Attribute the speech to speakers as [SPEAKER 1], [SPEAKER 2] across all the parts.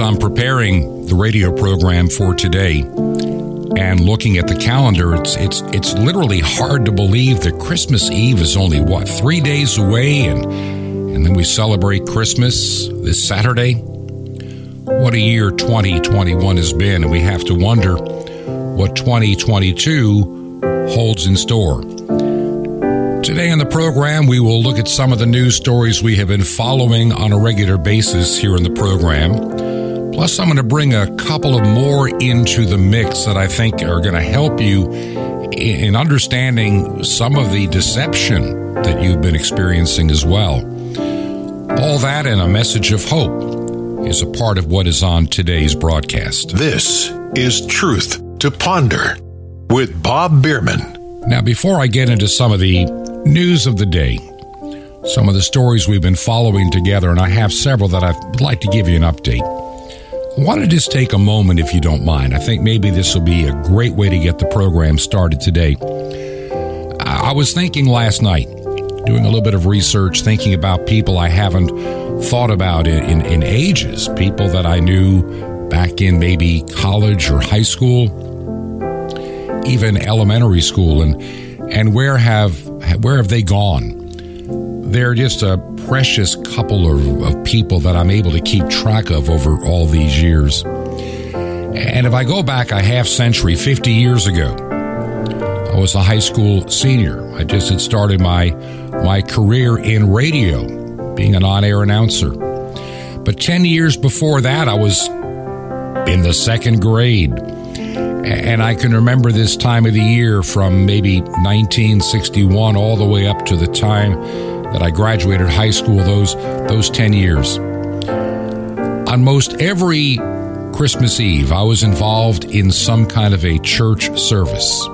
[SPEAKER 1] I'm preparing the radio program for today and looking at the calendar, it's it's it's literally hard to believe that Christmas Eve is only what three days away, and and then we celebrate Christmas this Saturday. What a year 2021 has been, and we have to wonder what 2022 holds in store. Today on the program, we will look at some of the news stories we have been following on a regular basis here in the program. Plus, I'm going to bring a couple of more into the mix that I think are going to help you in understanding some of the deception that you've been experiencing as well. All that and a message of hope is a part of what is on today's broadcast.
[SPEAKER 2] This is Truth to Ponder with Bob Bierman.
[SPEAKER 1] Now, before I get into some of the news of the day, some of the stories we've been following together, and I have several that I'd like to give you an update. I want to just take a moment, if you don't mind. I think maybe this will be a great way to get the program started today. I was thinking last night, doing a little bit of research, thinking about people I haven't thought about in, in, in ages, people that I knew back in maybe college or high school, even elementary school, and and where have where have they gone? They're just a precious couple of, of people that I'm able to keep track of over all these years. And if I go back a half century, 50 years ago, I was a high school senior. I just had started my my career in radio, being an on-air announcer. But 10 years before that, I was in the second grade. And I can remember this time of the year from maybe 1961 all the way up to the time that I graduated high school, those, those 10 years. On most every Christmas Eve, I was involved in some kind of a church service.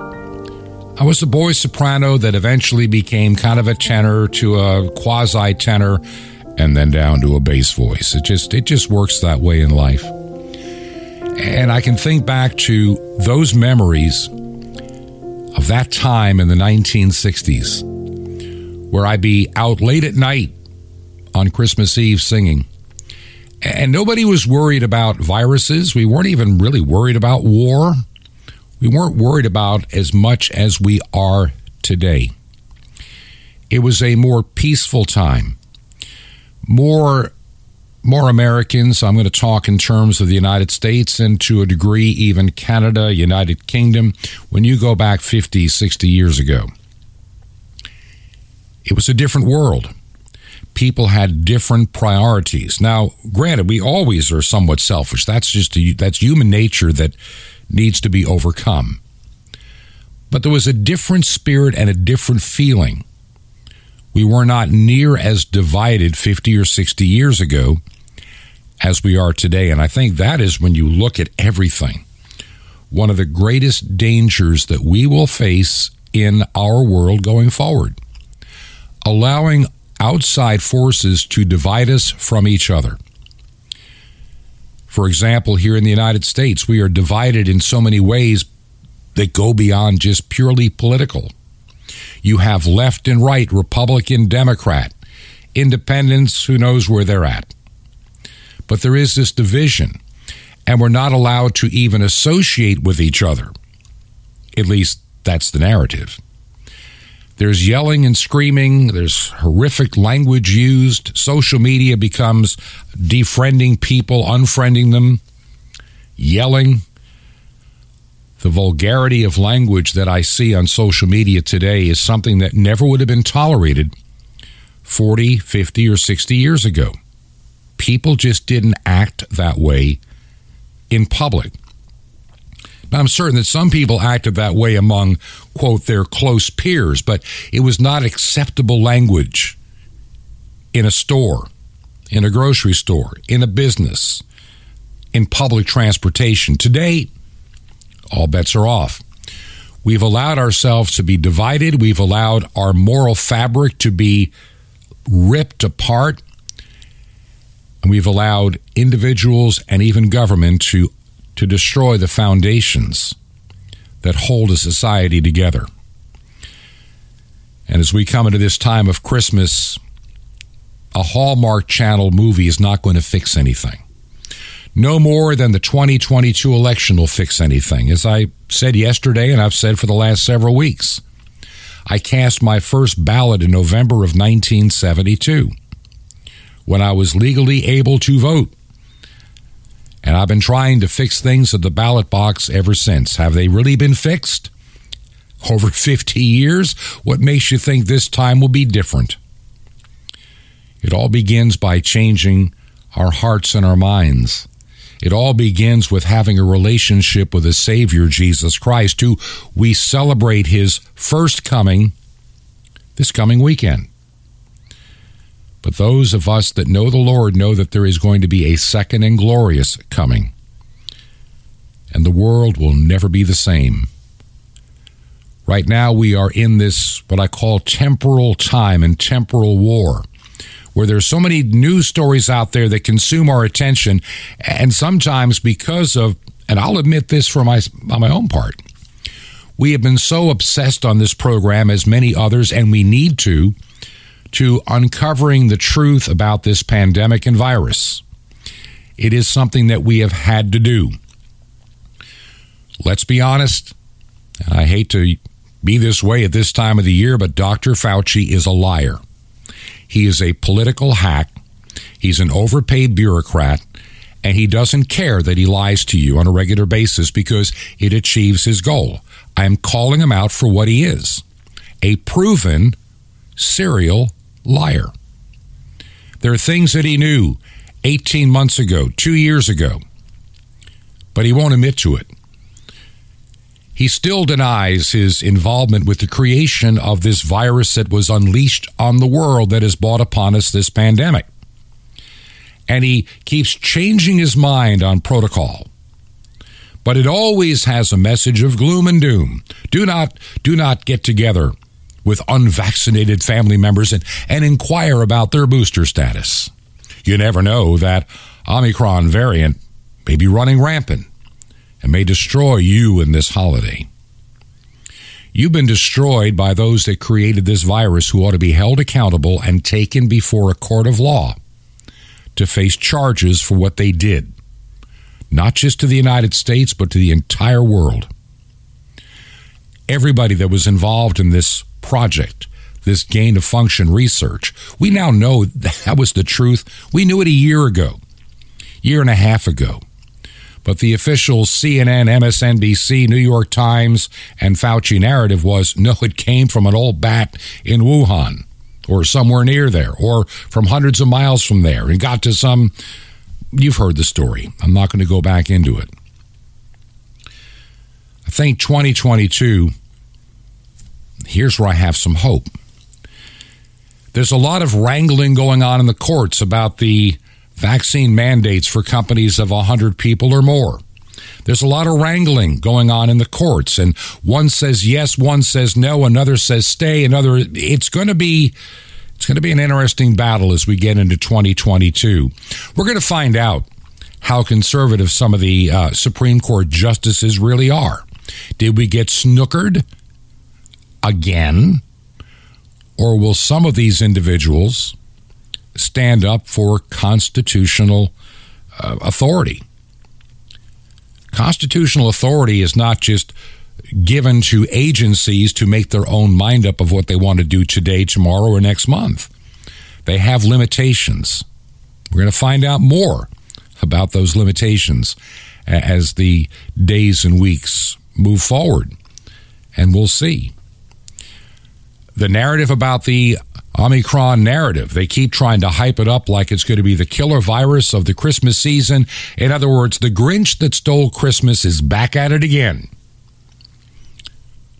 [SPEAKER 1] I was a boy soprano that eventually became kind of a tenor to a quasi tenor and then down to a bass voice. It just it just works that way in life. And I can think back to those memories of that time in the 1960s where I'd be out late at night on Christmas Eve singing. And nobody was worried about viruses. We weren't even really worried about war. We weren't worried about as much as we are today. It was a more peaceful time. More more Americans. I'm going to talk in terms of the United States and to a degree even Canada, United Kingdom, when you go back 50, 60 years ago. It was a different world. People had different priorities. Now, granted, we always are somewhat selfish. That's just a, that's human nature that needs to be overcome. But there was a different spirit and a different feeling. We were not near as divided 50 or 60 years ago as we are today. And I think that is when you look at everything. One of the greatest dangers that we will face in our world going forward. Allowing outside forces to divide us from each other. For example, here in the United States, we are divided in so many ways that go beyond just purely political. You have left and right, Republican, Democrat, independents, who knows where they're at. But there is this division, and we're not allowed to even associate with each other. At least that's the narrative. There's yelling and screaming. There's horrific language used. Social media becomes defriending people, unfriending them, yelling. The vulgarity of language that I see on social media today is something that never would have been tolerated 40, 50, or 60 years ago. People just didn't act that way in public. I'm certain that some people acted that way among, quote, their close peers, but it was not acceptable language in a store, in a grocery store, in a business, in public transportation. Today, all bets are off. We've allowed ourselves to be divided. We've allowed our moral fabric to be ripped apart. And we've allowed individuals and even government to to destroy the foundations that hold a society together. And as we come into this time of Christmas, a Hallmark Channel movie is not going to fix anything. No more than the 2022 election will fix anything. As I said yesterday, and I've said for the last several weeks, I cast my first ballot in November of 1972 when I was legally able to vote. And I've been trying to fix things at the ballot box ever since. Have they really been fixed? Over 50 years? What makes you think this time will be different? It all begins by changing our hearts and our minds. It all begins with having a relationship with the Savior, Jesus Christ, who we celebrate his first coming this coming weekend. But those of us that know the Lord know that there is going to be a second and glorious coming. And the world will never be the same. Right now, we are in this, what I call temporal time and temporal war where there's so many news stories out there that consume our attention, and sometimes because of, and I'll admit this for my on my own part, we have been so obsessed on this program as many others, and we need to, to uncovering the truth about this pandemic and virus. It is something that we have had to do. Let's be honest. I hate to be this way at this time of the year, but Dr. Fauci is a liar. He is a political hack. He's an overpaid bureaucrat, and he doesn't care that he lies to you on a regular basis because it achieves his goal. I am calling him out for what he is a proven serial liar. There are things that he knew 18 months ago, two years ago, but he won't admit to it he still denies his involvement with the creation of this virus that was unleashed on the world that has brought upon us this pandemic. And he keeps changing his mind on protocol. But it always has a message of gloom and doom. Do not do not get together with unvaccinated family members and, and inquire about their booster status. You never know that Omicron variant may be running rampant and may destroy you in this holiday. You've been destroyed by those that created this virus who ought to be held accountable and taken before a court of law to face charges for what they did, not just to the United States, but to the entire world. Everybody that was involved in this project, this gain of function research, we now know that was the truth. We knew it a year ago, year and a half ago. But the official CNN, MSNBC, New York Times, and Fauci narrative was no, it came from an old bat in Wuhan or somewhere near there or from hundreds of miles from there and got to some. You've heard the story. I'm not going to go back into it. I think 2022, here's where I have some hope. There's a lot of wrangling going on in the courts about the vaccine mandates for companies of 100 people or more. There's a lot of wrangling going on in the courts, and one says yes, one says no, another says stay, another. It's going to be. It's going to be an interesting battle as we get into 2022. We're going to find out how conservative some of the uh, Supreme Court justices really are. Did we get snookered again? Or will some of these individuals stand up for constitutional uh, authority. Constitutional authority is not just given to agencies to make their own mind up of what they want to do today, tomorrow, or next month. They have limitations. We're going to find out more about those limitations as the days and weeks move forward, and we'll see. The narrative about the Omicron narrative. They keep trying to hype it up like it's going to be the killer virus of the Christmas season. In other words, the Grinch that stole Christmas is back at it again.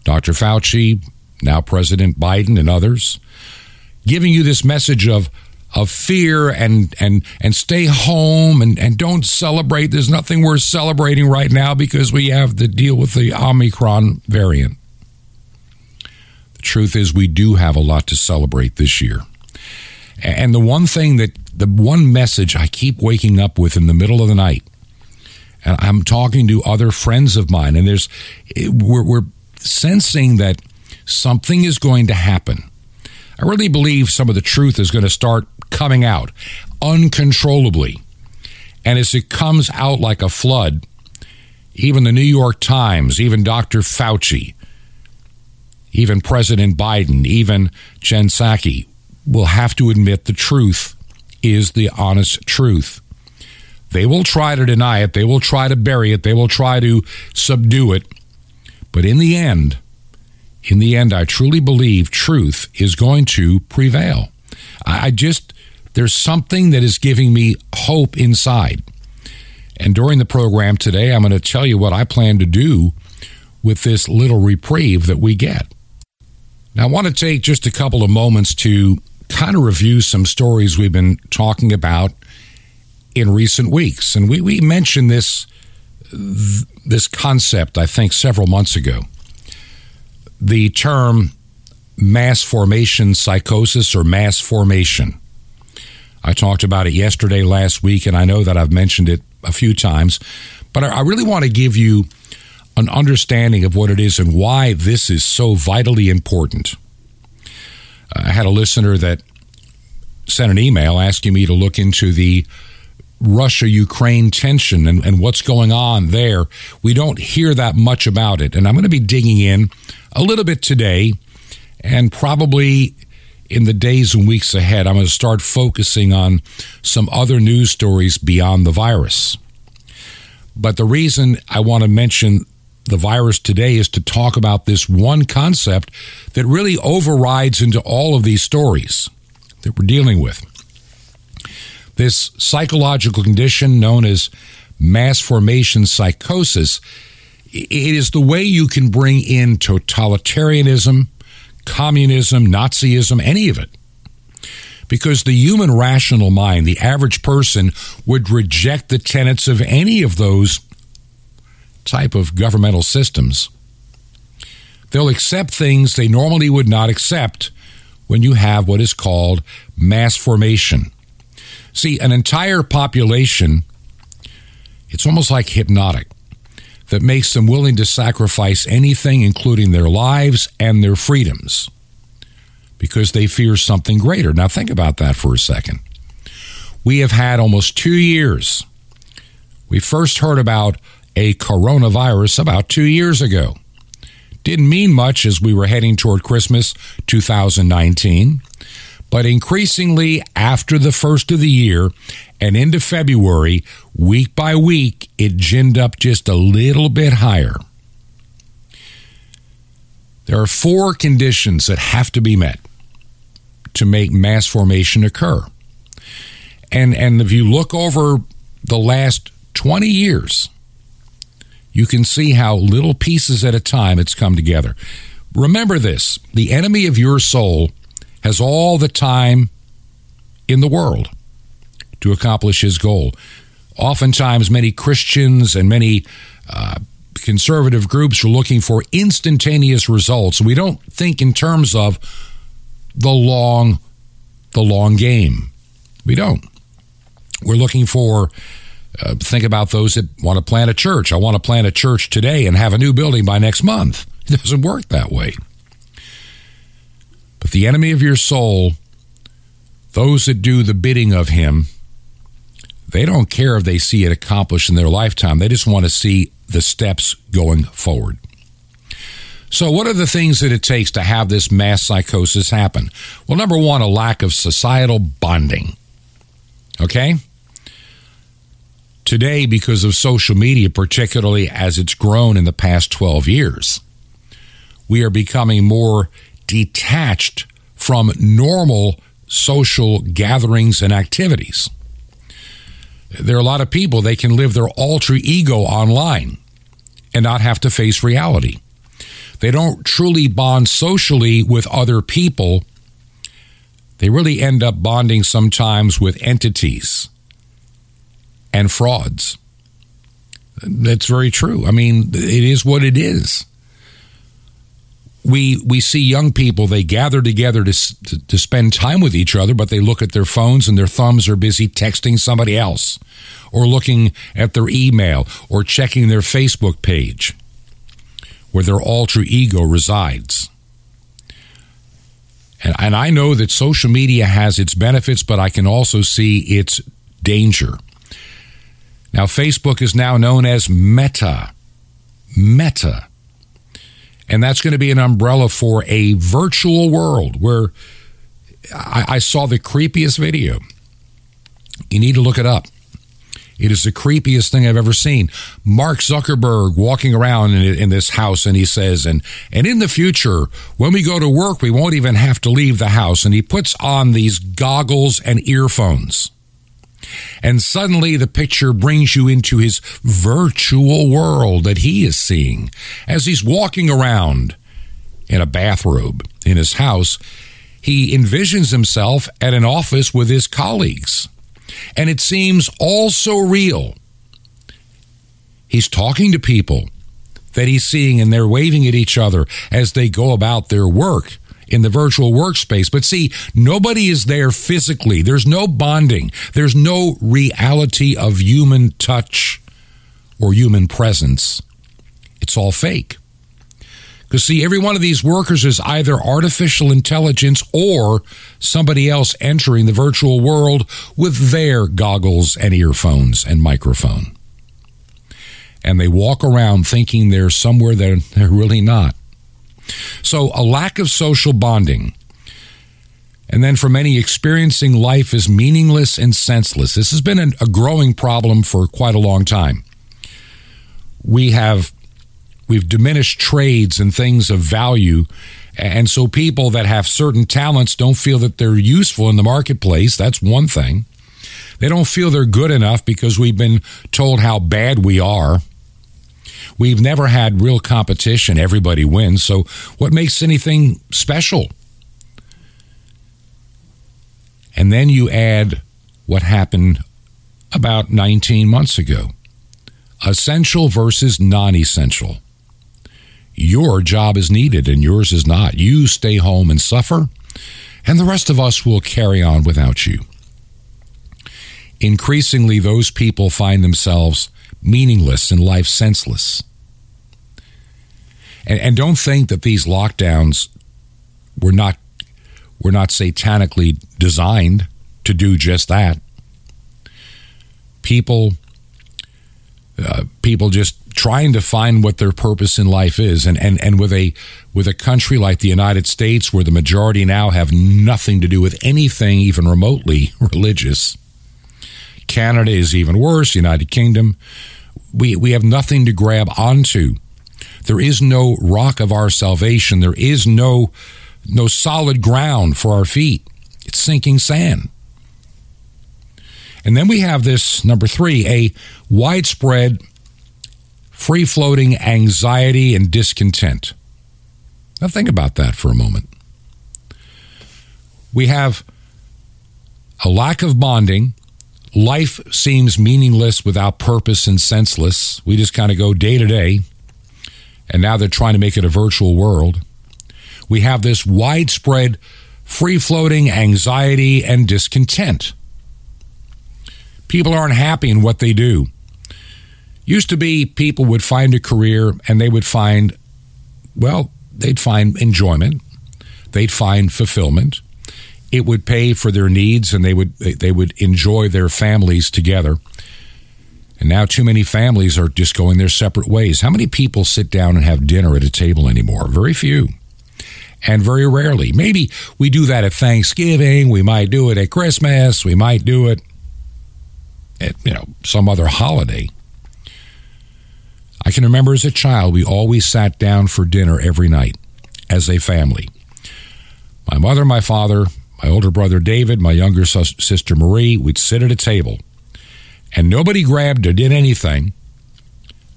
[SPEAKER 1] Dr. Fauci, now President Biden, and others giving you this message of of fear and and and stay home and and don't celebrate. There's nothing worth celebrating right now because we have to deal with the Omicron variant The truth is, we do have a lot to celebrate this year. And the one thing that, the one message I keep waking up with in the middle of the night, and I'm talking to other friends of mine, and there's, we're, we're sensing that something is going to happen. I really believe some of the truth is going to start coming out uncontrollably. And as it comes out like a flood, even the New York Times, even Dr. Fauci, even President Biden, even Jen Psaki will have to admit the truth is the honest truth. They will try to deny it, they will try to bury it, they will try to subdue it. But in the end, in the end, I truly believe truth is going to prevail. I just, there's something that is giving me hope inside. And during the program today, I'm going to tell you what I plan to do with this little reprieve that we get. Now, I want to take just a couple of moments to kind of review some stories we've been talking about in recent weeks. And we, we mentioned this, this concept, I think, several months ago. The term mass formation psychosis or mass formation. I talked about it yesterday, last week, and I know that I've mentioned it a few times, but I really want to give you an understanding of what it is and why this is so vitally important. Uh, I had a listener that sent an email asking me to look into the Russia Ukraine tension and, and what's going on there. We don't hear that much about it. And I'm going to be digging in a little bit today and probably in the days and weeks ahead, I'm going to start focusing on some other news stories beyond the virus. But the reason I want to mention the virus today is to talk about this one concept that really overrides into all of these stories that we're dealing with. This psychological condition known as mass formation psychosis it is the way you can bring in totalitarianism, communism, Nazism, any of it. Because the human rational mind, the average person, would reject the tenets of any of those type of governmental systems. They'll accept things they normally would not accept when you have what is called mass formation. See, an entire population, it's almost like hypnotic, that makes them willing to sacrifice anything, including their lives and their freedoms, because they fear something greater. Now, think about that for a second. We have had almost two years. We first heard about a coronavirus about two years ago. Didn't mean much as we were heading toward Christmas 2019, but increasingly after the first of the year and into February, week by week, it ginned up just a little bit higher. There are four conditions that have to be met to make mass formation occur. And, and if you look over the last 20 years, you can see how little pieces at a time it's come together. Remember this the enemy of your soul has all the time in the world to accomplish his goal. Oftentimes, many Christians and many uh, conservative groups are looking for instantaneous results. We don't think in terms of the long, the long game. We don't. We're looking for uh, think about those that want to plant a church. I want to plant a church today and have a new building by next month. It doesn't work that way. But the enemy of your soul, those that do the bidding of him, they don't care if they see it accomplished in their lifetime. They just want to see the steps going forward. So, what are the things that it takes to have this mass psychosis happen? Well, number one, a lack of societal bonding. Okay? Today, because of social media, particularly as it's grown in the past 12 years, we are becoming more detached from normal social gatherings and activities. There are a lot of people, they can live their alter ego online and not have to face reality. They don't truly bond socially with other people. They really end up bonding sometimes with entities and frauds. That's very true. I mean, it is what it is. We we see young people they gather together to, to, to spend time with each other, but they look at their phones and their thumbs are busy texting somebody else, or looking at their email, or checking their Facebook page, where their alter ego resides. And, and I know that social media has its benefits, but I can also see its danger. Now, Facebook is now known as Meta. Meta. And that's going to be an umbrella for a virtual world where I, I saw the creepiest video. You need to look it up. It is the creepiest thing I've ever seen. Mark Zuckerberg walking around in, in, this house, and he says, "and and in the future, when we go to work, we won't even have to leave the house." And he puts on these goggles and earphones, and suddenly the picture brings you into his virtual world that he is seeing as he's walking around in a bathrobe in his house. He envisions himself at an office with his colleagues and it seems all so real. He's talking to people that he's seeing, and they're waving at each other as they go about their work in the virtual workspace. But see, nobody is there physically. There's no bonding, there's no reality of human touch or human presence. It's all fake. Because, see, every one of these workers is either artificial intelligence or somebody else entering the virtual world with their goggles and earphones and microphone. And they walk around thinking they're somewhere that they're really not. So, a lack of social bonding. And then for many, experiencing life is meaningless and senseless. This has been a growing problem for quite a long time. We have We've diminished trades and things of value. And so people that have certain talents don't feel that they're useful in the marketplace. That's one thing. They don't feel they're good enough because we've been told how bad we are. We've never had real competition. Everybody wins. So what makes anything special? And then you add what happened about 19 months ago essential versus non essential. Your job is needed and yours is not. You stay home and suffer, and the rest of us will carry on without you. Increasingly, those people find themselves meaningless and life senseless. And, and don't think that these lockdowns were not were not satanically designed to do just that. People uh, people just trying to find what their purpose in life is and, and, and with a with a country like the United States where the majority now have nothing to do with anything even remotely religious Canada is even worse United Kingdom we we have nothing to grab onto there is no rock of our salvation there is no no solid ground for our feet it's sinking sand and then we have this number 3 a widespread free floating anxiety and discontent. Now, think about that for a moment. We have a lack of bonding. Life seems meaningless without purpose and senseless. We just kind of go day to day. And now they're trying to make it a virtual world. We have this widespread free floating anxiety and discontent. People aren't happy in what they do. Used to be people would find a career and they would find, well, they'd find enjoyment, they'd find fulfillment. It would pay for their needs and they would they would enjoy their families together. And now too many families are just going their separate ways. How many people sit down and have dinner at a table anymore? Very few. And very rarely. Maybe we do that at Thanksgiving, we might do it at Christmas, we might do it at you know some other holiday. I can remember as a child, we always sat down for dinner every night as a family. My mother, my father, my older brother David, my younger sister Marie, we'd sit at a table. And nobody grabbed or did anything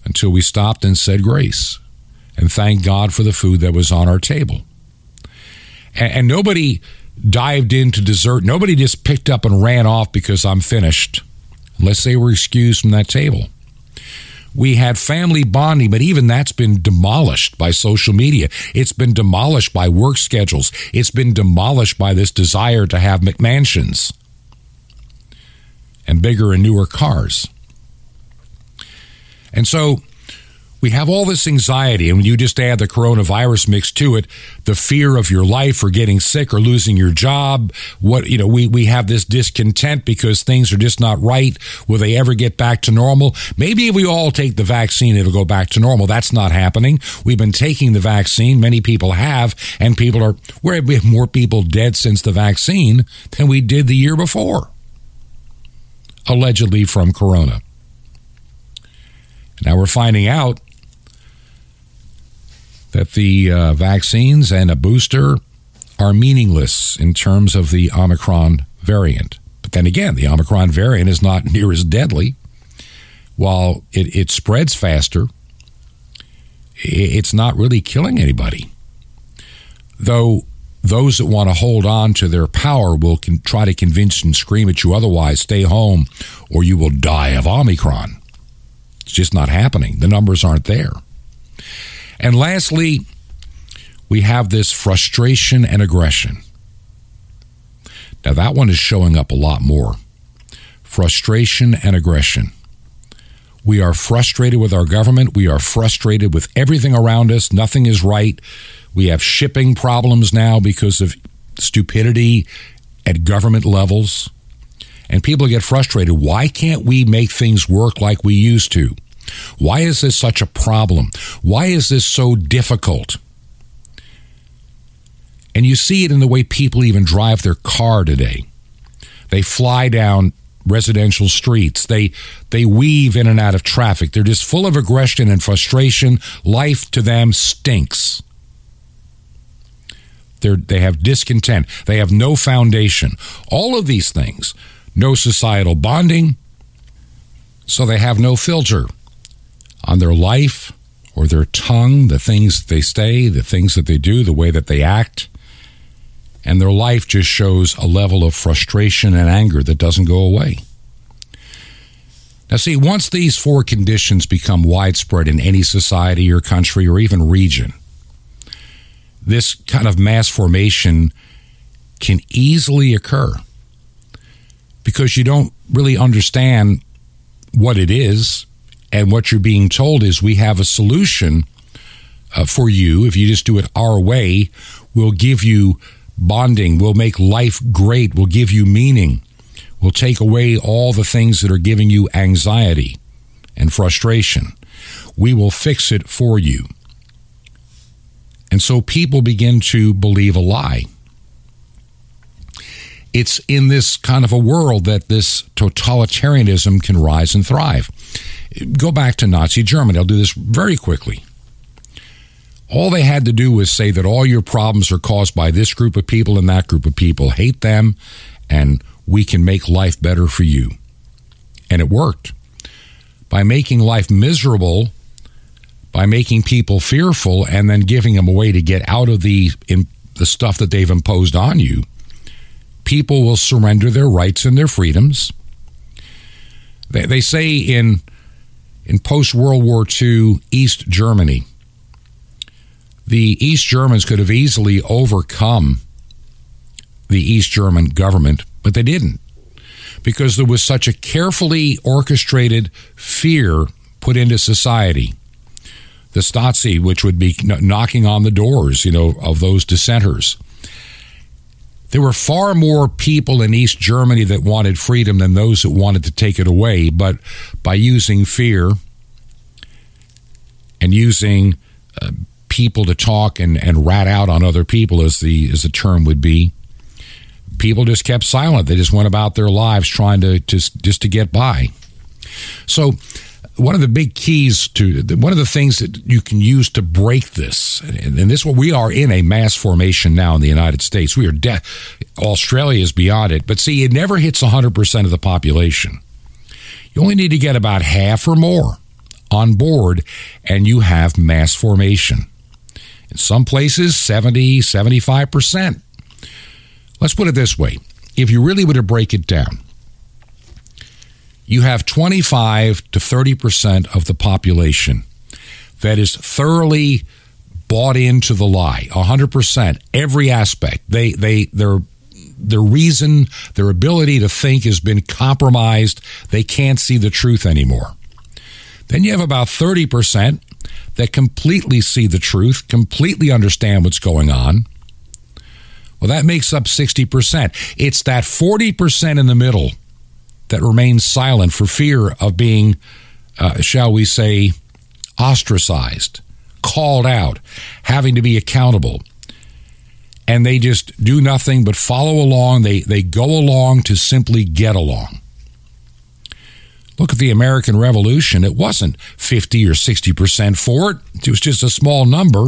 [SPEAKER 1] until we stopped and said grace and thanked God for the food that was on our table. And, and nobody dived into dessert. Nobody just picked up and ran off because I'm finished, unless they were excused from that table we had family bonding, but even that's been demolished by social media. It's been demolished by work schedules. It's been demolished by this desire to have McMansions and bigger and newer cars. And so we have all this anxiety, and when you just add the coronavirus mix to it, the fear of your life or getting sick or losing your job, what, you know, we, we have this discontent because things are just not right. Will they ever get back to normal? Maybe if we all take the vaccine, it'll go back to normal. That's not happening. We've been taking the vaccine. Many people have, and people are, we have more people dead since the vaccine than we did the year before, allegedly from corona. Now we're finding out that the uh, vaccines and a booster are meaningless in terms of the Omicron variant. But then again, the Omicron variant is not near as deadly. While it, it spreads faster, it's not really killing anybody. Though those that want to hold on to their power will con- try to convince and scream at you otherwise, stay home or you will die of Omicron. It's just not happening. The numbers aren't there. And lastly, we have this frustration and aggression. Now, that one is showing up a lot more. Frustration and aggression. We are frustrated with our government. We are frustrated with everything around us. Nothing is right. We have shipping problems now because of stupidity at government levels. And people get frustrated. Why can't we make things work like we used to? Why is this such a problem? Why is this so difficult? And you see it in the way people even drive their car today. They fly down residential streets. They they weave in and out of traffic. They're just full of aggression and frustration. Life to them stinks. They they have discontent. They have no foundation. All of these things, no societal bonding, so they have no filter on their life or their tongue, the things that they say, the things that they do, the way that they act. And their life just shows a level of frustration and anger that doesn't go away. Now, see, once these four conditions become widespread in any society or country or even region, this kind of mass formation can easily occur because you don't really understand what it is and what you're being told is we have a solution uh, for you. If you just do it our way, we'll give you bonding. We'll make life great. We'll give you meaning. We'll take away all the things that are giving you anxiety and frustration. We will fix it for you. And so people begin to believe a lie. It's in this kind of a world that this totalitarianism can rise and thrive. Go back to Nazi Germany. I'll do this very quickly. All they had to do was say that all your problems are caused by this group of people and that group of people. Hate them, and we can make life better for you. And it worked. By making life miserable, by making people fearful, and then giving them a way to get out of the, in, the stuff that they've imposed on you, people will surrender their rights and their freedoms. They, they say in in post World War II East Germany. The East Germans could have easily overcome the East German government, but they didn't because there was such a carefully orchestrated fear put into society. The Stasi, which would be knocking on the doors, you know, of those dissenters. There were far more people in East Germany that wanted freedom than those that wanted to take it away, but by using fear and using uh, people to talk and, and rat out on other people, as the as the term would be, people just kept silent. They just went about their lives trying to just just to get by. So one of the big keys to one of the things that you can use to break this, and this we are in a mass formation now in the United States. We are de- Australia is beyond it, but see, it never hits 100% of the population. You only need to get about half or more on board, and you have mass formation. In some places, 70, 75%. Let's put it this way if you really were to break it down, you have 25 to 30% of the population that is thoroughly bought into the lie 100% every aspect they they their their reason their ability to think has been compromised they can't see the truth anymore then you have about 30% that completely see the truth, completely understand what's going on. Well, that makes up 60%. It's that 40% in the middle that remains silent for fear of being, uh, shall we say, ostracized, called out, having to be accountable. And they just do nothing but follow along. They, they go along to simply get along. Look at the American Revolution. It wasn't 50 or 60% for it, it was just a small number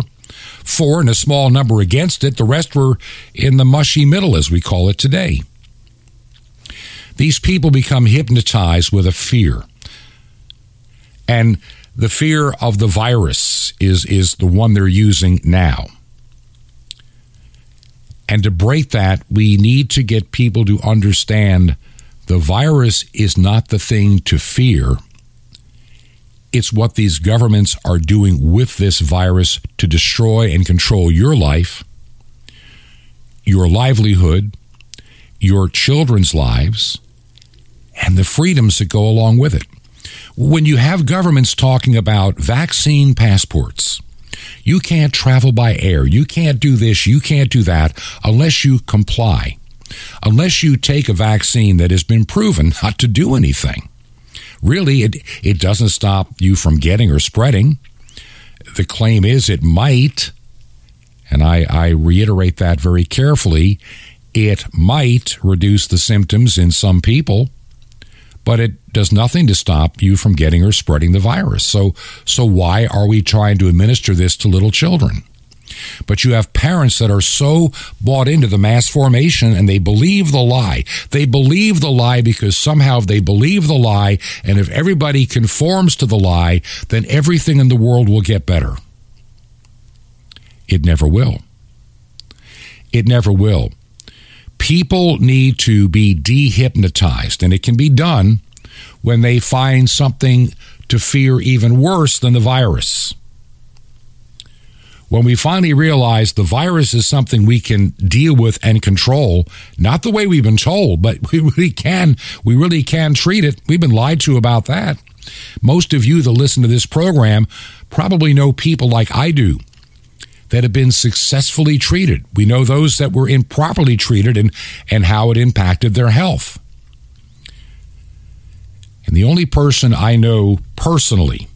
[SPEAKER 1] for and a small number against it. The rest were in the mushy middle, as we call it today. These people become hypnotized with a fear. And the fear of the virus is, is the one they're using now. And to break that, we need to get people to understand the virus is not the thing to fear. It's what these governments are doing with this virus to destroy and control your life, your livelihood, your children's lives, and the freedoms that go along with it. When you have governments talking about vaccine passports, you can't travel by air, you can't do this, you can't do that unless you comply unless you take a vaccine that has been proven not to do anything. Really, it, it doesn't stop you from getting or spreading. The claim is it might, and I, I reiterate that very carefully, it might reduce the symptoms in some people, but it does nothing to stop you from getting or spreading the virus. So, so why are we trying to administer this to little children? But you have parents that are so bought into the mass formation and they believe the lie. They believe the lie because somehow they believe the lie, and if everybody conforms to the lie, then everything in the world will get better. It never will. It never will. People need to be dehypnotized, and it can be done when they find something to fear even worse than the virus when we finally realize the virus is something we can deal with and control, not the way we've been told, but we really can, we really can treat it. We've been lied to about that. Most of you that listen to this program probably know people like I do that have been successfully treated. We know those that were improperly treated and, and how it impacted their health. And the only person I know personally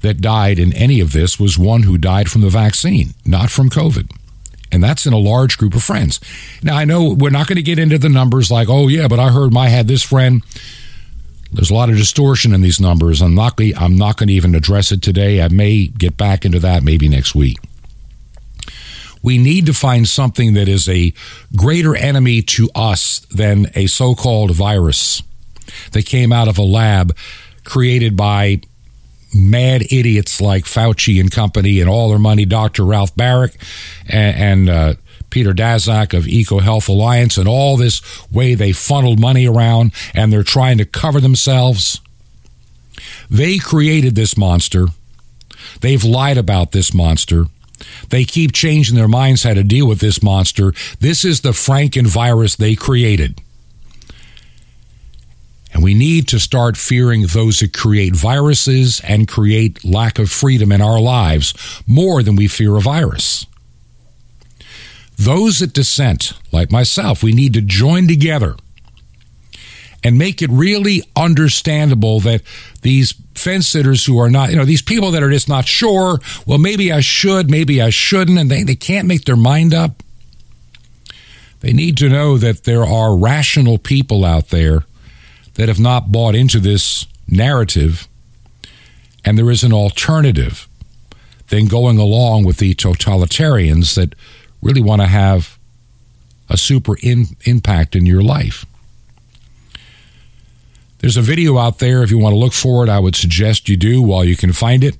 [SPEAKER 1] that died in any of this was one who died from the vaccine, not from COVID. And that's in a large group of friends. Now, I know we're not going to get into the numbers like, oh, yeah, but I heard my had this friend. There's a lot of distortion in these numbers. I'm not, I'm not going to even address it today. I may get back into that maybe next week. We need to find something that is a greater enemy to us than a so called virus that came out of a lab created by mad idiots like Fauci and company and all their money, Dr. Ralph Baric and, and uh, Peter Daszak of EcoHealth Alliance, and all this way they funneled money around and they're trying to cover themselves. They created this monster. They've lied about this monster. They keep changing their minds how to deal with this monster. This is the Franken virus they created. And we need to start fearing those who create viruses and create lack of freedom in our lives more than we fear a virus. Those that dissent, like myself, we need to join together and make it really understandable that these fence sitters who are not, you know, these people that are just not sure, well, maybe I should, maybe I shouldn't, and they, they can't make their mind up. They need to know that there are rational people out there that have not bought into this narrative, and there is an alternative than going along with the totalitarians that really want to have a super in, impact in your life. There's a video out there. If you want to look for it, I would suggest you do while you can find it.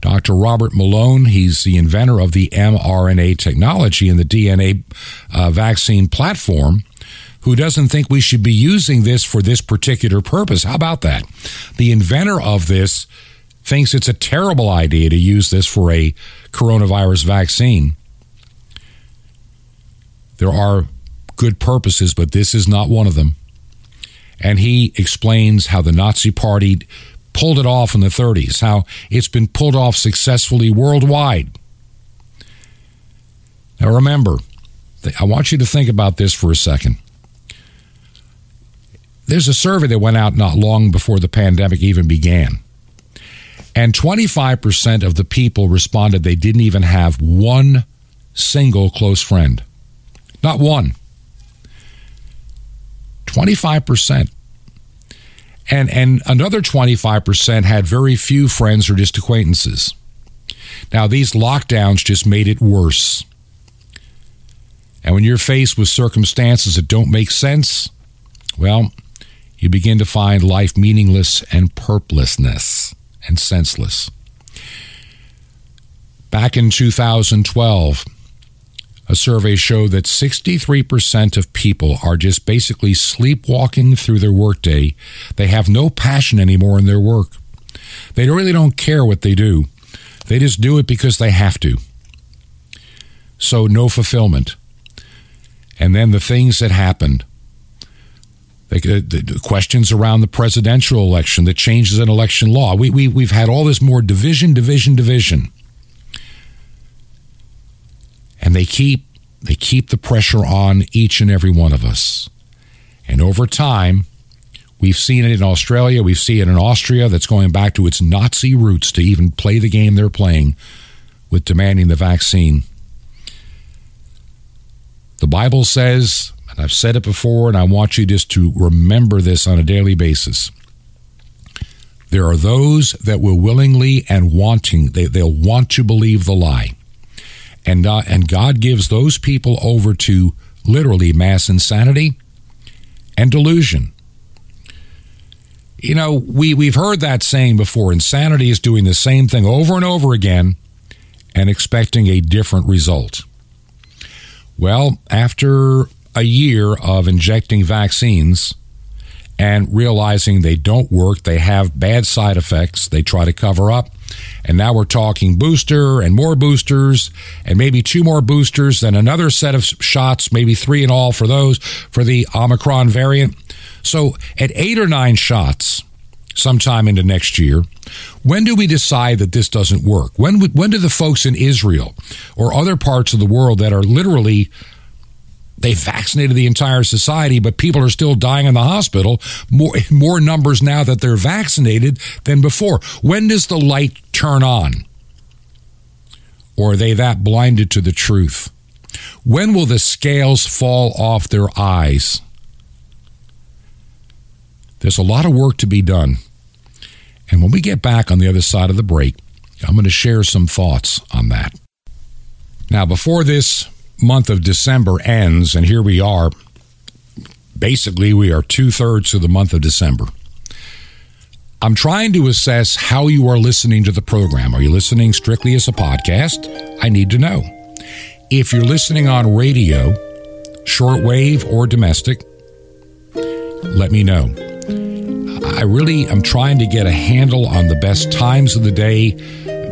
[SPEAKER 1] Dr. Robert Malone, he's the inventor of the mRNA technology and the DNA uh, vaccine platform who doesn't think we should be using this for this particular purpose. How about that? The inventor of this thinks it's a terrible idea to use this for a coronavirus vaccine. There are good purposes, but this is not one of them. And he explains how the Nazi Party pulled it off in the 30s, how it's been pulled off successfully worldwide. Now remember, I want you to think about this for a second. There's a survey that went out not long before the pandemic even began. And 25% of the people responded they didn't even have one single close friend. Not one. 25%. And, and another 25% had very few friends or just acquaintances. Now, these lockdowns just made it worse. And when you're faced with circumstances that don't make sense, well, you begin to find life meaningless and purposelessness and senseless. Back in 2012, a survey showed that 63% of people are just basically sleepwalking through their workday. They have no passion anymore in their work. They really don't care what they do. They just do it because they have to. So, no fulfillment. And then the things that happened uh, the, the, questions around the presidential election, the changes in election law. We, we, we've had all this more division, division, division and they keep they keep the pressure on each and every one of us. And over time, we've seen it in Australia, we've seen it in Austria that's going back to its Nazi roots to even play the game they're playing with demanding the vaccine. The Bible says, and I've said it before, and I want you just to remember this on a daily basis. There are those that will willingly and wanting, they, they'll want to believe the lie and uh, and God gives those people over to literally mass insanity and delusion. You know, we we've heard that saying before. Insanity is doing the same thing over and over again and expecting a different result. Well, after a year of injecting vaccines and realizing they don't work, they have bad side effects, they try to cover up and now we're talking booster and more boosters and maybe two more boosters then another set of shots, maybe three in all for those for the Omicron variant. So at eight or nine shots sometime into next year, when do we decide that this doesn't work? When, when do the folks in Israel or other parts of the world that are literally they vaccinated the entire society, but people are still dying in the hospital. More, more numbers now that they're vaccinated than before. When does the light turn on? Or are they that blinded to the truth? When will the scales fall off their eyes? There's a lot of work to be done. And when we get back on the other side of the break, I'm going to share some thoughts on that. Now, before this month of December ends, and here we are. Basically, we are two thirds of the month of December. I'm trying to assess how you are listening to the program. Are you listening strictly as a podcast? I need to know. If you're listening on radio, shortwave or domestic, let me know. I really am trying to get a handle on the best times of the day.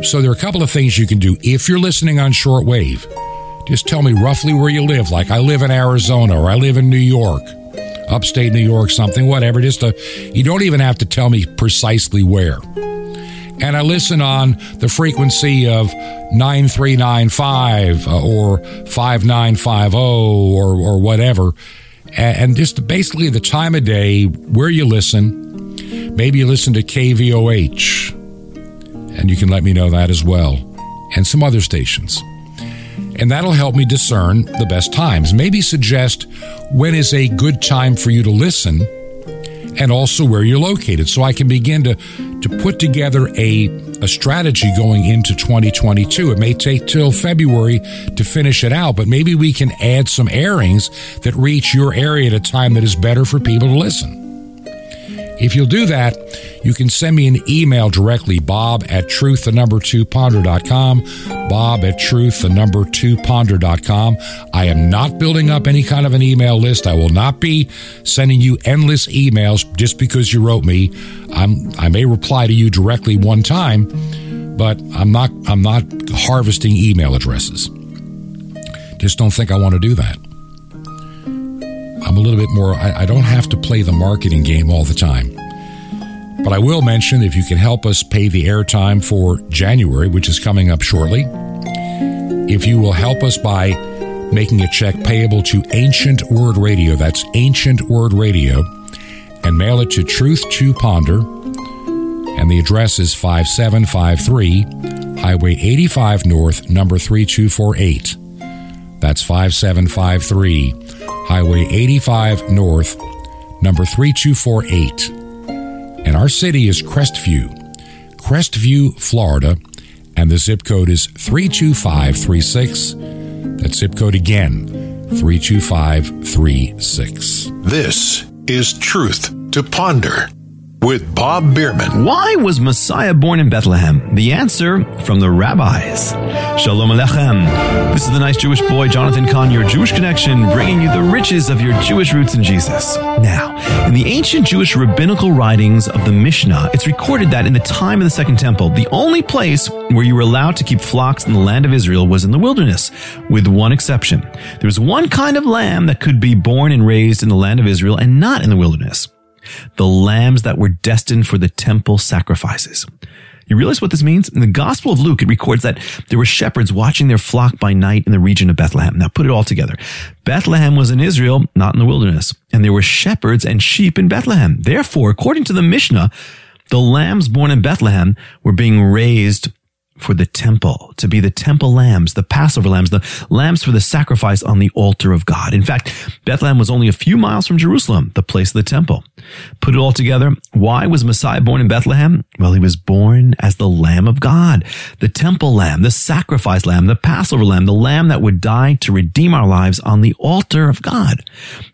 [SPEAKER 1] So there are a couple of things you can do if you're listening on shortwave. Just tell me roughly where you live. Like I live in Arizona or I live in New York, upstate New York, something, whatever. Just a, you don't even have to tell me precisely where. And I listen on the frequency of 9395 uh, or 5950 or, or whatever. And just basically the time of day, where you listen. Maybe you listen to KVOH, and you can let me know that as well, and some other stations and that'll help me discern the best times. Maybe suggest when is a good time for you to listen and also where you're located so I can begin to to put together a a strategy going into 2022. It may take till February to finish it out, but maybe we can add some airings that reach your area at a time that is better for people to listen. If you'll do that, you can send me an email directly, bob at truth, the number two ponder.com, bob at truth, the number two ponder.com. I am not building up any kind of an email list. I will not be sending you endless emails just because you wrote me. I'm, I may reply to you directly one time, but I'm not, I'm not harvesting email addresses. Just don't think I want to do that. I'm a little bit more, I, I don't have to play the marketing game all the time. But I will mention if you can help us pay the airtime for January, which is coming up shortly, if you will help us by making a check payable to Ancient Word Radio, that's Ancient Word Radio, and mail it to Truth to Ponder, and the address is 5753 Highway 85 North, number 3248. That's 5753 Highway 85 North, number 3248. And our city is Crestview, Crestview, Florida, and the zip code is 32536. That zip code again, 32536.
[SPEAKER 2] This is Truth to Ponder with Bob Bierman.
[SPEAKER 3] Why was Messiah born in Bethlehem? The answer from the rabbis. Shalom Alechem. This is the nice Jewish boy, Jonathan Cahn, your Jewish connection, bringing you the riches of your Jewish roots in Jesus. Now, in the ancient Jewish rabbinical writings of the Mishnah, it's recorded that in the time of the Second Temple, the only place where you were allowed to keep flocks in the land of Israel was in the wilderness, with one exception. There was one kind of lamb that could be born and raised in the land of Israel and not in the wilderness the lambs that were destined for the temple sacrifices. You realize what this means? In the Gospel of Luke, it records that there were shepherds watching their flock by night in the region of Bethlehem. Now put it all together. Bethlehem was in Israel, not in the wilderness. And there were shepherds and sheep in Bethlehem. Therefore, according to the Mishnah, the lambs born in Bethlehem were being raised for the temple, to be the temple lambs, the Passover lambs, the lambs for the sacrifice on the altar of God. In fact, Bethlehem was only a few miles from Jerusalem, the place of the temple. Put it all together, why was Messiah born in Bethlehem? Well, he was born as the Lamb of God, the temple lamb, the sacrifice lamb, the Passover lamb, the lamb that would die to redeem our lives on the altar of God.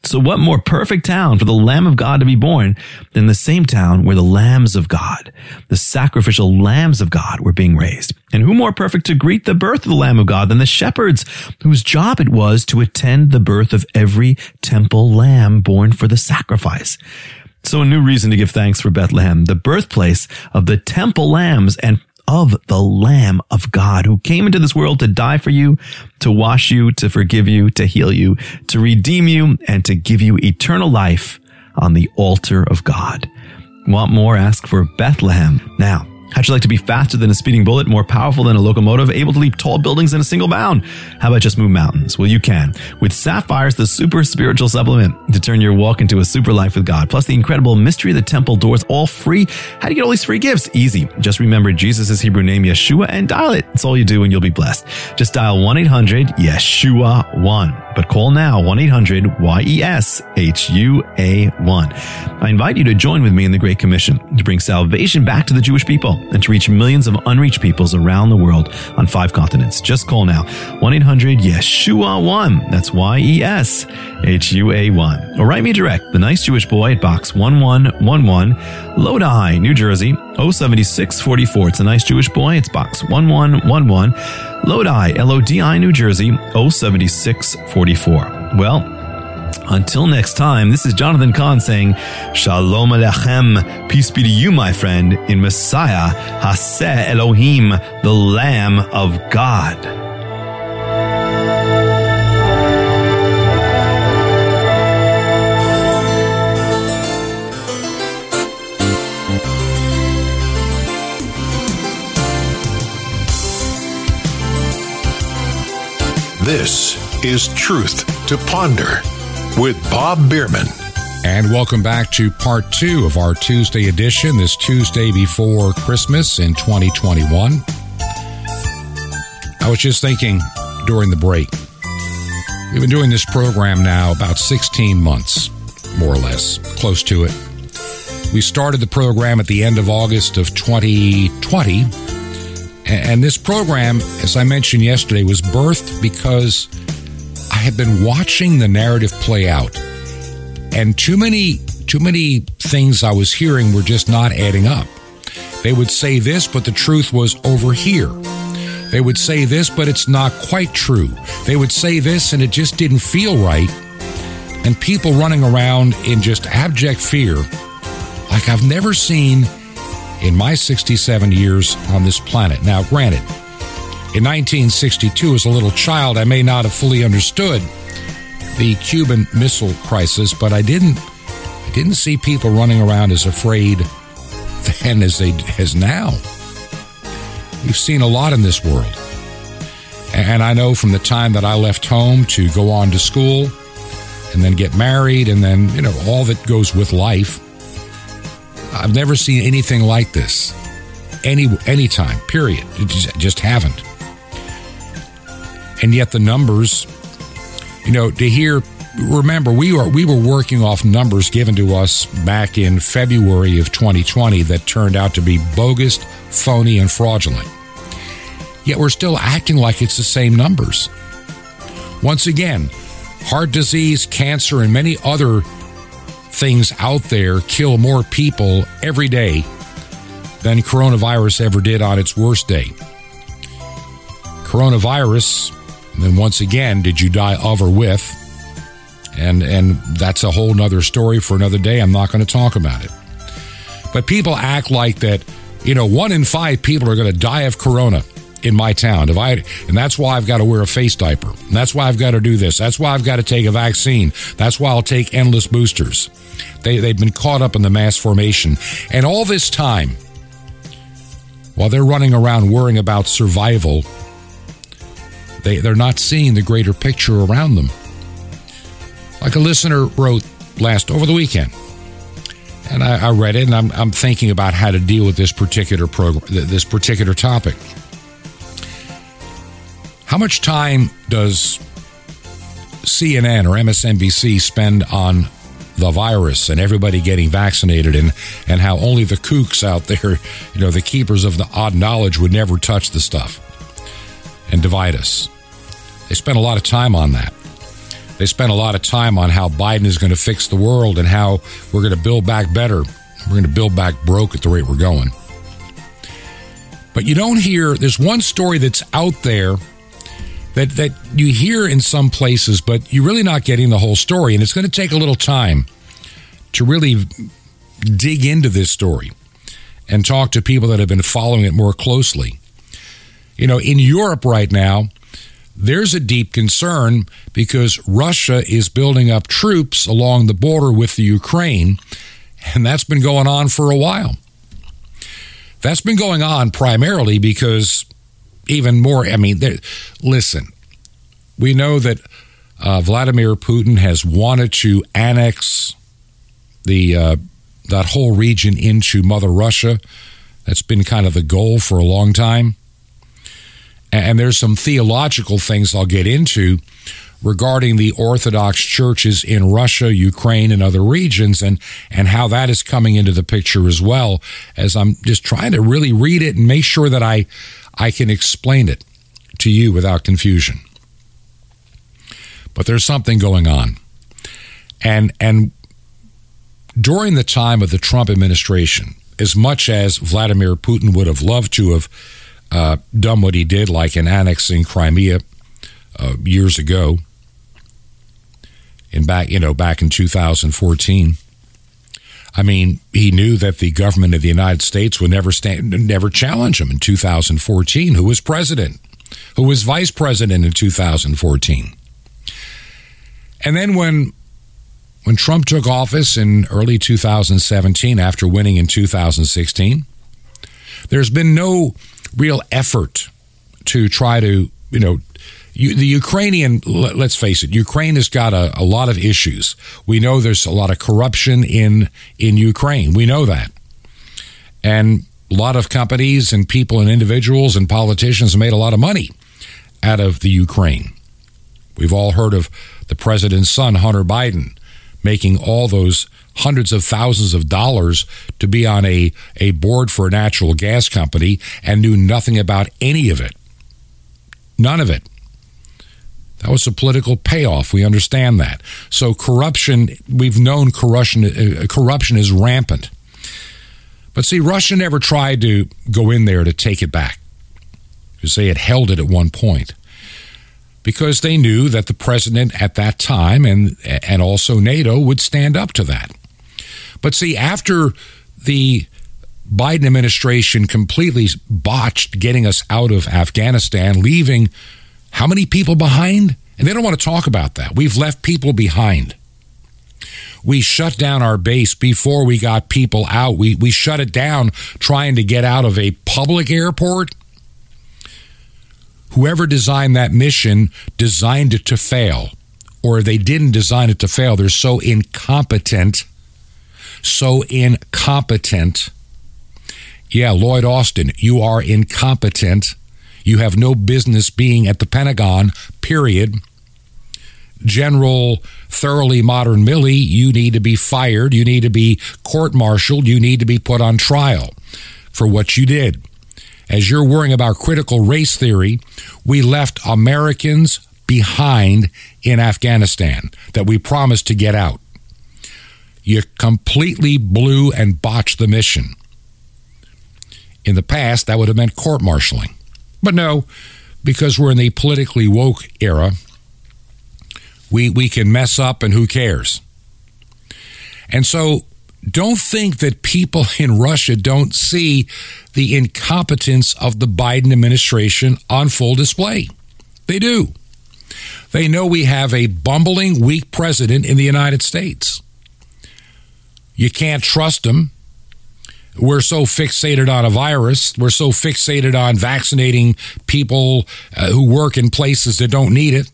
[SPEAKER 3] So what more perfect town for the Lamb of God to be born than the same town where the lambs of God, the sacrificial lambs of God were being raised? And who more perfect to greet the birth of the Lamb of God than the shepherds, whose job it was to attend the birth of every temple lamb born for the sacrifice? So a new reason to give thanks for Bethlehem, the birthplace of the temple lambs and of the Lamb of God who came into this world to die for you, to wash you, to forgive you, to heal you, to redeem you, and to give you eternal life on the altar of God. Want more? Ask for Bethlehem. Now, How'd you like to be faster than a speeding bullet, more powerful than a locomotive, able to leap tall buildings in a single bound? How about just move mountains? Well, you can with Sapphires, the super spiritual supplement to turn your walk into a super life with God. Plus the incredible mystery of the temple doors, all free. How do you get all these free gifts? Easy. Just remember Jesus' Hebrew name, Yeshua, and dial it. That's all you do and you'll be blessed. Just dial 1-800-YESHUA-1. But call now 1-800-Y-E-S-H-U-A-1. I invite you to join with me in the Great Commission to bring salvation back to the Jewish people and to reach millions of unreached peoples around the world on five continents. Just call now 1 800 Yeshua 1. That's Y E S H U A 1. Or write me direct, The Nice Jewish Boy at Box 1111, Lodi, New Jersey 07644. It's a nice Jewish boy. It's Box 1111, Lodi, L O D I, New Jersey 07644. Well, until next time, this is Jonathan Cahn saying, Shalom Alechem, peace be to you, my friend, in Messiah, Haseh Elohim, the Lamb of God.
[SPEAKER 2] This is Truth to Ponder with Bob Bierman.
[SPEAKER 1] And welcome back to part two of our Tuesday edition, this Tuesday before Christmas in 2021. I was just thinking during the break, we've been doing this program now about 16 months, more or less, close to it. We started the program at the end of August of 2020. And this program, as I mentioned yesterday, was birthed because I had been watching the narrative play out. And too many too many things I was hearing were just not adding up. They would say this, but the truth was over here. They would say this, but it's not quite true. They would say this, and it just didn't feel right. And people running around in just abject fear, like I've never seen in my 67 years on this planet. Now, granted, in 1962, as a little child, I may not have fully understood the Cuban Missile Crisis, but I didn't. I didn't see people running around as afraid then as they as now. We've seen a lot in this world. And I know from the time that I left home to go on to school and then get married and then, you know, all that goes with life. I've never seen anything like this. Any any time, period. Just, just haven't. And yet the numbers, you know, to hear remember we were we were working off numbers given to us back in February of 2020 that turned out to be bogus, phony and fraudulent. Yet we're still acting like it's the same numbers. Once again, heart disease, cancer and many other things out there kill more people every day than coronavirus ever did on its worst day. Coronavirus, then once again, did you die of or with? And and that's a whole nother story for another day. I'm not going to talk about it. But people act like that, you know, one in five people are going to die of corona in my town. If I and that's why I've got to wear a face diaper. And that's why I've got to do this. That's why I've got to take a vaccine. That's why I'll take endless boosters. They they've been caught up in the mass formation. And all this time, while they're running around worrying about survival, they, they're not seeing the greater picture around them. Like a listener wrote last over the weekend, and I, I read it, and I'm, I'm thinking about how to deal with this particular program, this particular topic. How much time does CNN or MSNBC spend on the virus and everybody getting vaccinated and, and how only the kooks out there, you know, the keepers of the odd knowledge would never touch the stuff and divide us. They spend a lot of time on that. They spend a lot of time on how Biden is going to fix the world and how we're going to build back better. We're going to build back broke at the rate we're going. But you don't hear, there's one story that's out there that, that you hear in some places, but you're really not getting the whole story. And it's going to take a little time to really dig into this story and talk to people that have been following it more closely. You know, in Europe right now, there's a deep concern because Russia is building up troops along the border with the Ukraine, and that's been going on for a while. That's been going on primarily because even more, I mean, listen, we know that uh, Vladimir Putin has wanted to annex the uh, that whole region into Mother Russia. That's been kind of the goal for a long time. And there's some theological things I'll get into regarding the Orthodox churches in Russia, Ukraine, and other regions, and, and how that is coming into the picture as well, as I'm just trying to really read it and make sure that I, I can explain it to you without confusion. But there's something going on. And, and during the time of the Trump administration, as much as Vladimir Putin would have loved to have uh, done what he did, like in annexing Crimea uh, years ago, and back you know back in 2014. I mean, he knew that the government of the United States would never stand, never challenge him in 2014. Who was president? Who was vice president in 2014? And then when when Trump took office in early 2017 after winning in 2016, there's been no real effort to try to, you know, you, the Ukrainian, let's face it, Ukraine has got a, a lot of issues. We know there's a lot of corruption in in Ukraine. We know that, and a lot of companies and people and individuals and politicians made a lot of money out of the Ukraine. We've all heard of the president's son, Hunter Biden, making all those hundreds of thousands of dollars to be on a, a board for a natural gas company and knew nothing about any of it. None of it. That was a political payoff. We understand that. So corruption, we've known corruption, uh, corruption is rampant. But see, Russia never tried to go in there to take it back because they had held it at one point because they knew that the president at that time and and also NATO would stand up to that. But see, after the Biden administration completely botched getting us out of Afghanistan, leaving how many people behind? And they don't want to talk about that. We've left people behind. We shut down our base before we got people out. We, we shut it down trying to get out of a public airport. Whoever designed that mission designed it to fail. Or if they didn't design it to fail, they're so incompetent. So incompetent. Yeah, Lloyd Austin, you are incompetent. You have no business being at the Pentagon, period. General Thoroughly Modern Millie, you need to be fired. You need to be court martialed. You need to be put on trial for what you did. As you're worrying about critical race theory, we left Americans behind in Afghanistan that we promised to get out. You completely blew and botched the mission. In the past, that would have meant court martialing. But no, because we're in the politically woke era, we, we can mess up and who cares? And so don't think that people in Russia don't see the incompetence of the Biden administration on full display. They do. They know we have a bumbling, weak president in the United States. You can't trust them. We're so fixated on a virus. We're so fixated on vaccinating people uh, who work in places that don't need it.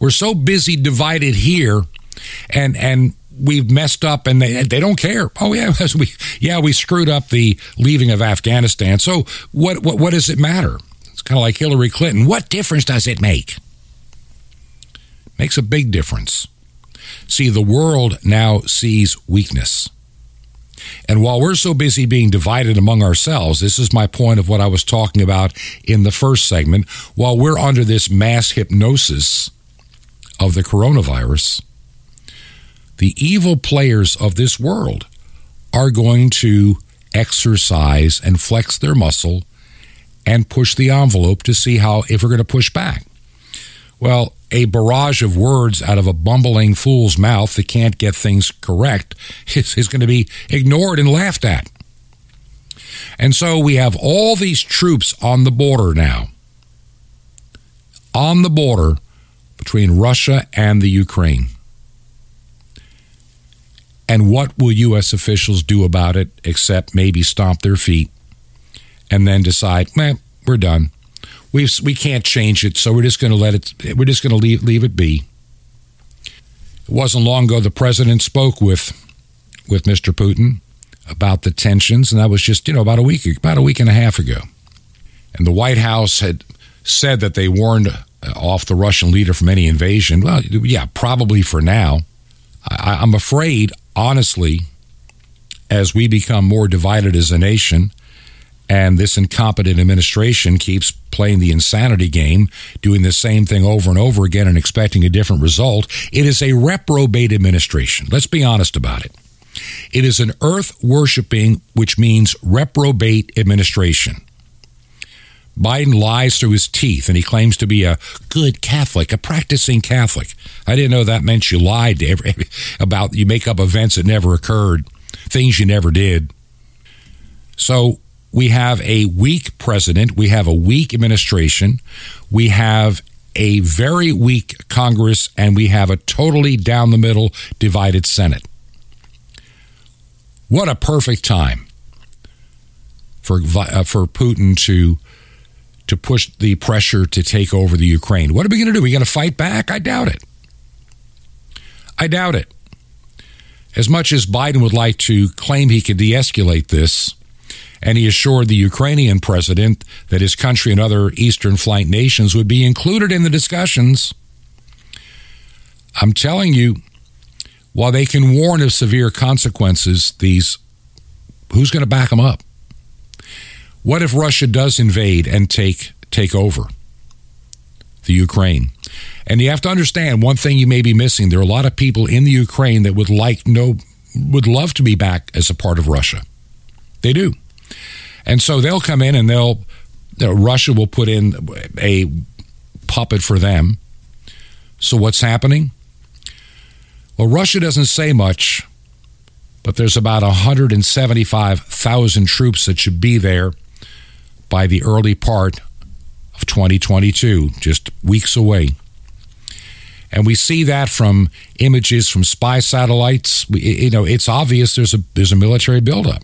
[SPEAKER 1] We're so busy divided here, and and we've messed up, and they they don't care. Oh yeah, we yeah we screwed up the leaving of Afghanistan. So what what what does it matter? It's kind of like Hillary Clinton. What difference does it make? Makes a big difference. See, the world now sees weakness. And while we're so busy being divided among ourselves, this is my point of what I was talking about in the first segment. While we're under this mass hypnosis of the coronavirus, the evil players of this world are going to exercise and flex their muscle and push the envelope to see how if we're going to push back. Well, a barrage of words out of a bumbling fool's mouth that can't get things correct is, is going to be ignored and laughed at. And so we have all these troops on the border now. On the border between Russia and the Ukraine. And what will U.S. officials do about it except maybe stomp their feet and then decide, man, we're done we we can't change it, so we're just going to let it. We're just going to leave leave it be. It wasn't long ago the president spoke with with Mr. Putin about the tensions, and that was just you know about a week about a week and a half ago. And the White House had said that they warned uh, off the Russian leader from any invasion. Well, yeah, probably for now. I, I'm afraid, honestly, as we become more divided as a nation, and this incompetent administration keeps playing the insanity game, doing the same thing over and over again and expecting a different result. It is a reprobate administration. Let's be honest about it. It is an earth worshiping, which means reprobate administration. Biden lies through his teeth and he claims to be a good Catholic, a practicing Catholic. I didn't know that meant you lied every, about you make up events that never occurred, things you never did. So we have a weak president, we have a weak administration, we have a very weak Congress, and we have a totally down the middle divided Senate. What a perfect time for uh, for Putin to to push the pressure to take over the Ukraine. What are we going to do? Are we going to fight back? I doubt it. I doubt it. As much as Biden would like to claim he could de escalate this, and he assured the Ukrainian president that his country and other Eastern flank nations would be included in the discussions. I'm telling you, while they can warn of severe consequences, these who's going to back them up? What if Russia does invade and take take over the Ukraine? And you have to understand one thing you may be missing. There are a lot of people in the Ukraine that would like no would love to be back as a part of Russia. They do. And so they'll come in and they'll, you know, Russia will put in a puppet for them. So what's happening? Well, Russia doesn't say much, but there's about 175,000 troops that should be there by the early part of 2022, just weeks away. And we see that from images from spy satellites. We, you know, it's obvious there's a there's a military buildup.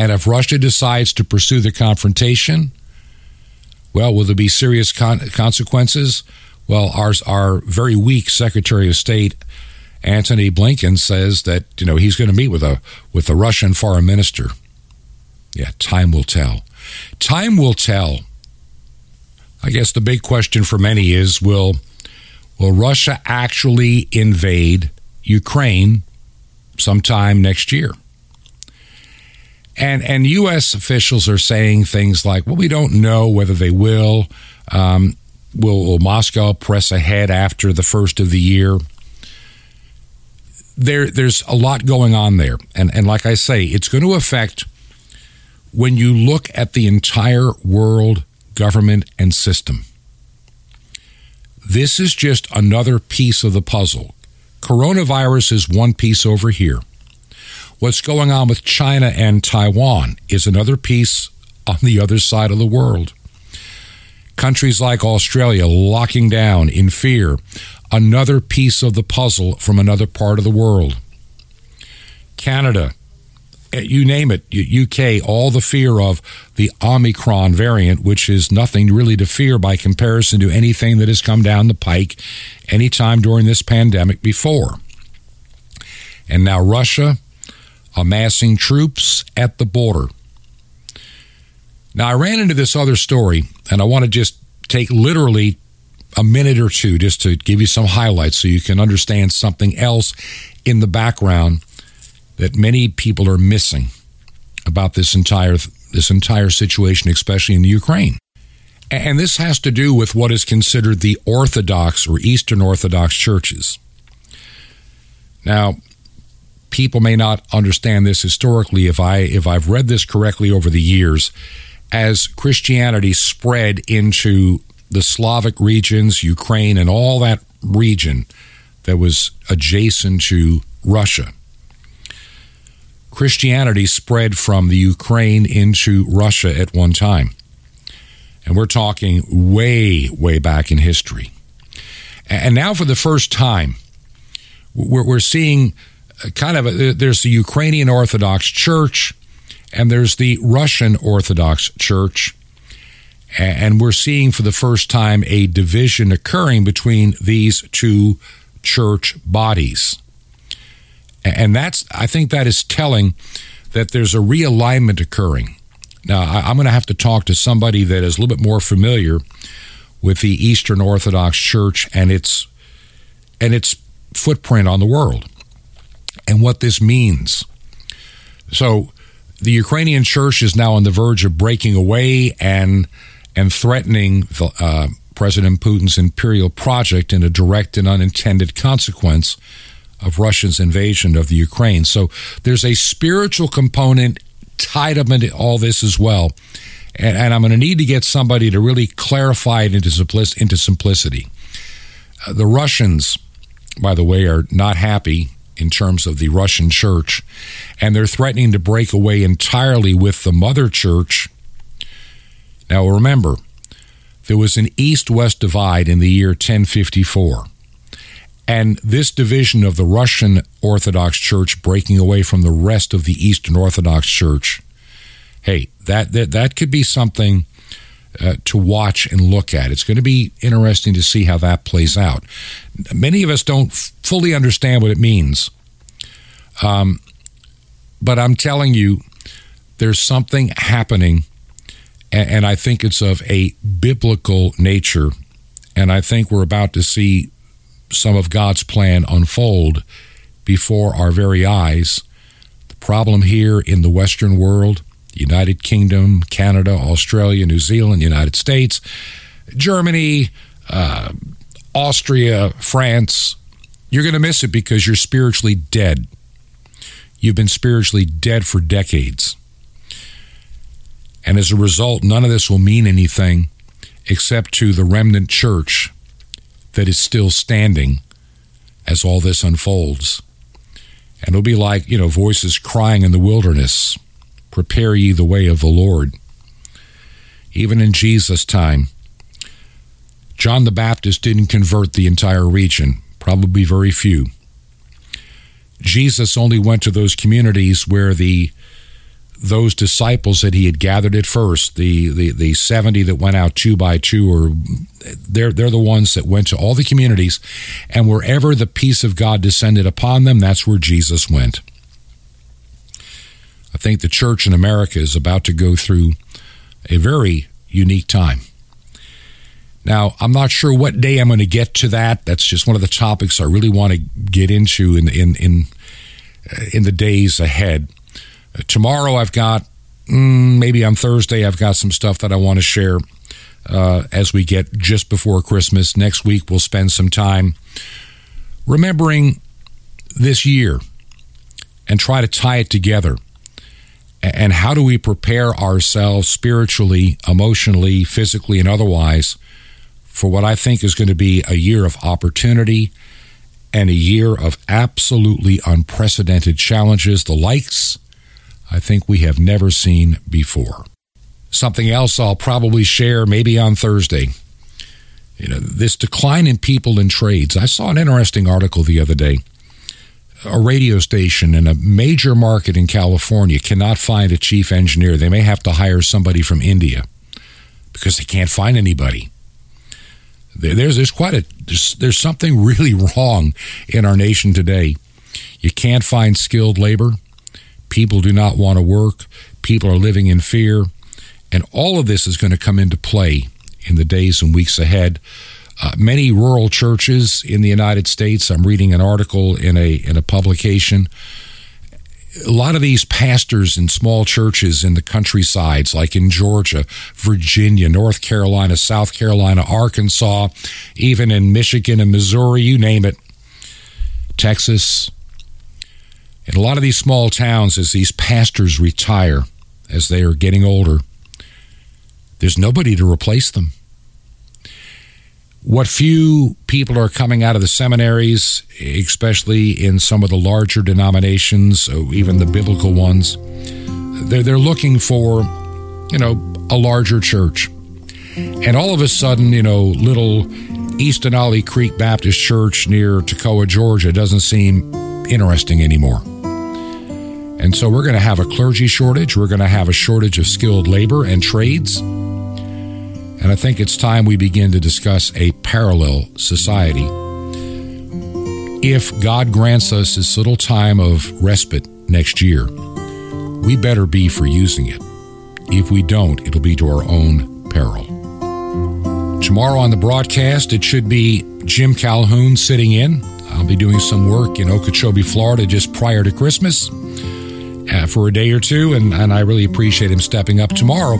[SPEAKER 1] And if Russia decides to pursue the confrontation, well, will there be serious con- consequences? Well, our our very weak Secretary of State Antony Blinken says that you know he's going to meet with a with the Russian foreign minister. Yeah, time will tell. Time will tell. I guess the big question for many is will will Russia actually invade Ukraine sometime next year? And and U.S. officials are saying things like, "Well, we don't know whether they will. Um, will, will Moscow press ahead after the first of the year?" There, there's a lot going on there, and and like I say, it's going to affect when you look at the entire world government and system. This is just another piece of the puzzle. Coronavirus is one piece over here. What's going on with China and Taiwan is another piece on the other side of the world. Countries like Australia locking down in fear, another piece of the puzzle from another part of the world. Canada, eh, you name it, UK, all the fear of the Omicron variant, which is nothing really to fear by comparison to anything that has come down the pike anytime during this pandemic before. And now Russia, amassing troops at the border. Now, I ran into this other story, and I want to just take literally a minute or two just to give you some highlights so you can understand something else in the background that many people are missing about this entire this entire situation, especially in the Ukraine. And this has to do with what is considered the Orthodox or Eastern Orthodox churches. Now, people may not understand this historically if I if I've read this correctly over the years as Christianity spread into the Slavic regions, Ukraine and all that region that was adjacent to Russia. Christianity spread from the Ukraine into Russia at one time. And we're talking way, way back in history. And now, for the first time, we're, seeing kind of a, there's the Ukrainian Orthodox Church and there's the Russian Orthodox Church. And we're seeing for the first time a division occurring between these two church bodies. And that's, I think that is telling that there's a realignment occurring. Now, I'm going to have to talk to somebody that is a little bit more familiar with the Eastern Orthodox Church and its and its footprint on the world and what this means. So, the Ukrainian church is now on the verge of breaking away and and threatening uh, President Putin's imperial project in a direct and unintended consequence of Russia's invasion of the Ukraine. So there's a spiritual component tied up into all this as well. And, and I'm going to need to get somebody to really clarify it into, into simplicity. Uh, the Russians, by the way, are not happy in terms of the Russian church, and they're threatening to break away entirely with the mother church. Now, remember, there was an east west divide in the year 1054. And this division of the Russian Orthodox Church breaking away from the rest of the Eastern Orthodox Church, hey, that, that, that could be something uh, to watch and look at. It's going to be interesting to see how that plays out. Many of us don't fully understand what it means. Um, but I'm telling you, there's something happening, and, and I think it's of a biblical nature. And I think we're about to see some of God's plan unfold before our very eyes. The problem here in the Western world, United Kingdom, Canada, Australia, New Zealand, United States, Germany, uh, Austria, France, you're going to miss it because you're spiritually dead. You've been spiritually dead for decades. And as a result, none of this will mean anything except to the remnant church that is still standing as all this unfolds. And it'll be like, you know, voices crying in the wilderness Prepare ye the way of the Lord. Even in Jesus' time, John the Baptist didn't convert the entire region, probably very few. Jesus only went to those communities where the those disciples that he had gathered at first, the, the, the 70 that went out two by two, or they're, they're the ones that went to all the communities, and wherever the peace of God descended upon them, that's where Jesus went. I think the church in America is about to go through a very unique time. Now, I'm not sure what day I'm going to get to that. That's just one of the topics I really want to get into in in in uh, in the days ahead. Uh, tomorrow, I've got mm, maybe on Thursday, I've got some stuff that I want to share uh, as we get just before Christmas. Next week, we'll spend some time remembering this year and try to tie it together. And how do we prepare ourselves spiritually, emotionally, physically, and otherwise for what I think is going to be a year of opportunity and a year of absolutely unprecedented challenges, the likes I think we have never seen before. Something else I'll probably share maybe on Thursday. You know, this decline in people in trades. I saw an interesting article the other day. A radio station in a major market in California cannot find a chief engineer. They may have to hire somebody from India because they can't find anybody. There's there's quite a there's, there's something really wrong in our nation today. You can't find skilled labor. People do not want to work. People are living in fear, and all of this is going to come into play in the days and weeks ahead. Uh, many rural churches in the United States. I'm reading an article in a in a publication a lot of these pastors in small churches in the countrysides, like in Georgia, Virginia, North Carolina, South Carolina, Arkansas, even in Michigan and Missouri, you name it, Texas. In a lot of these small towns, as these pastors retire, as they are getting older, there's nobody to replace them what few people are coming out of the seminaries, especially in some of the larger denominations, uh, even the biblical ones, they're, they're looking for, you know, a larger church. And all of a sudden, you know, little East Denali Creek Baptist Church near Toccoa, Georgia doesn't seem interesting anymore. And so we're going to have a clergy shortage. We're going to have a shortage of skilled labor and trades. And I think it's time we begin to discuss a parallel society. If God grants us this little time of respite next year, we better be for using it. If we don't, it'll be to our own peril. Tomorrow on the broadcast, it should be Jim Calhoun sitting in. I'll be doing some work in Okeechobee, Florida, just prior to Christmas uh, for a day or two, and, and I really appreciate him stepping up. Tomorrow,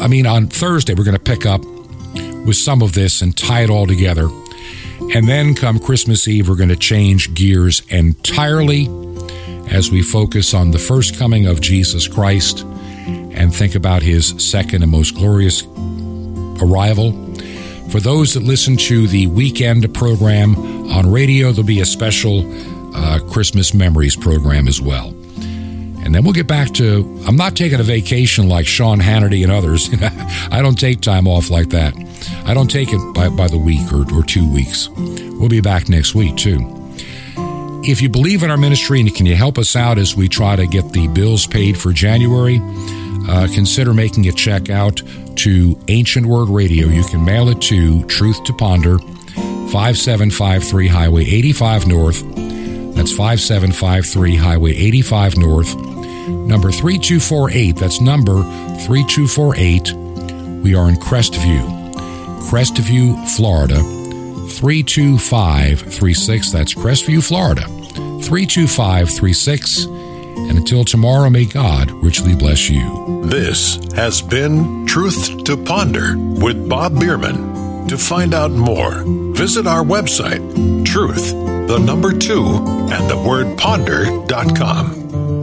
[SPEAKER 1] I mean, on Thursday, we're going to pick up with some of this and tie it all together. And then come Christmas Eve, we're going to change gears entirely as we focus on the first coming of Jesus Christ and think about his second and most glorious arrival. For those that listen to the weekend program on radio, there'll be a special uh, Christmas Memories program as well. And then we'll get back to I'm not taking a vacation like Sean Hannity and others. I don't take time off like that. I don't take it by, by the week or, or two weeks. We'll be back next week, too. If you believe in our ministry and can you help us out as we try to get the bills paid for January, uh, consider making a check out to Ancient Word Radio. You can mail it to Truth to Ponder, 5753 Highway 85 North. That's 5753 Highway 85 North number 3248. That's number 3248. We are in Crestview, Crestview, Florida, 32536. That's Crestview, Florida, 32536. And until tomorrow, may God richly bless you.
[SPEAKER 2] This has been Truth to Ponder with Bob Bierman. To find out more, visit our website, truth, the number two, and the word ponder.com.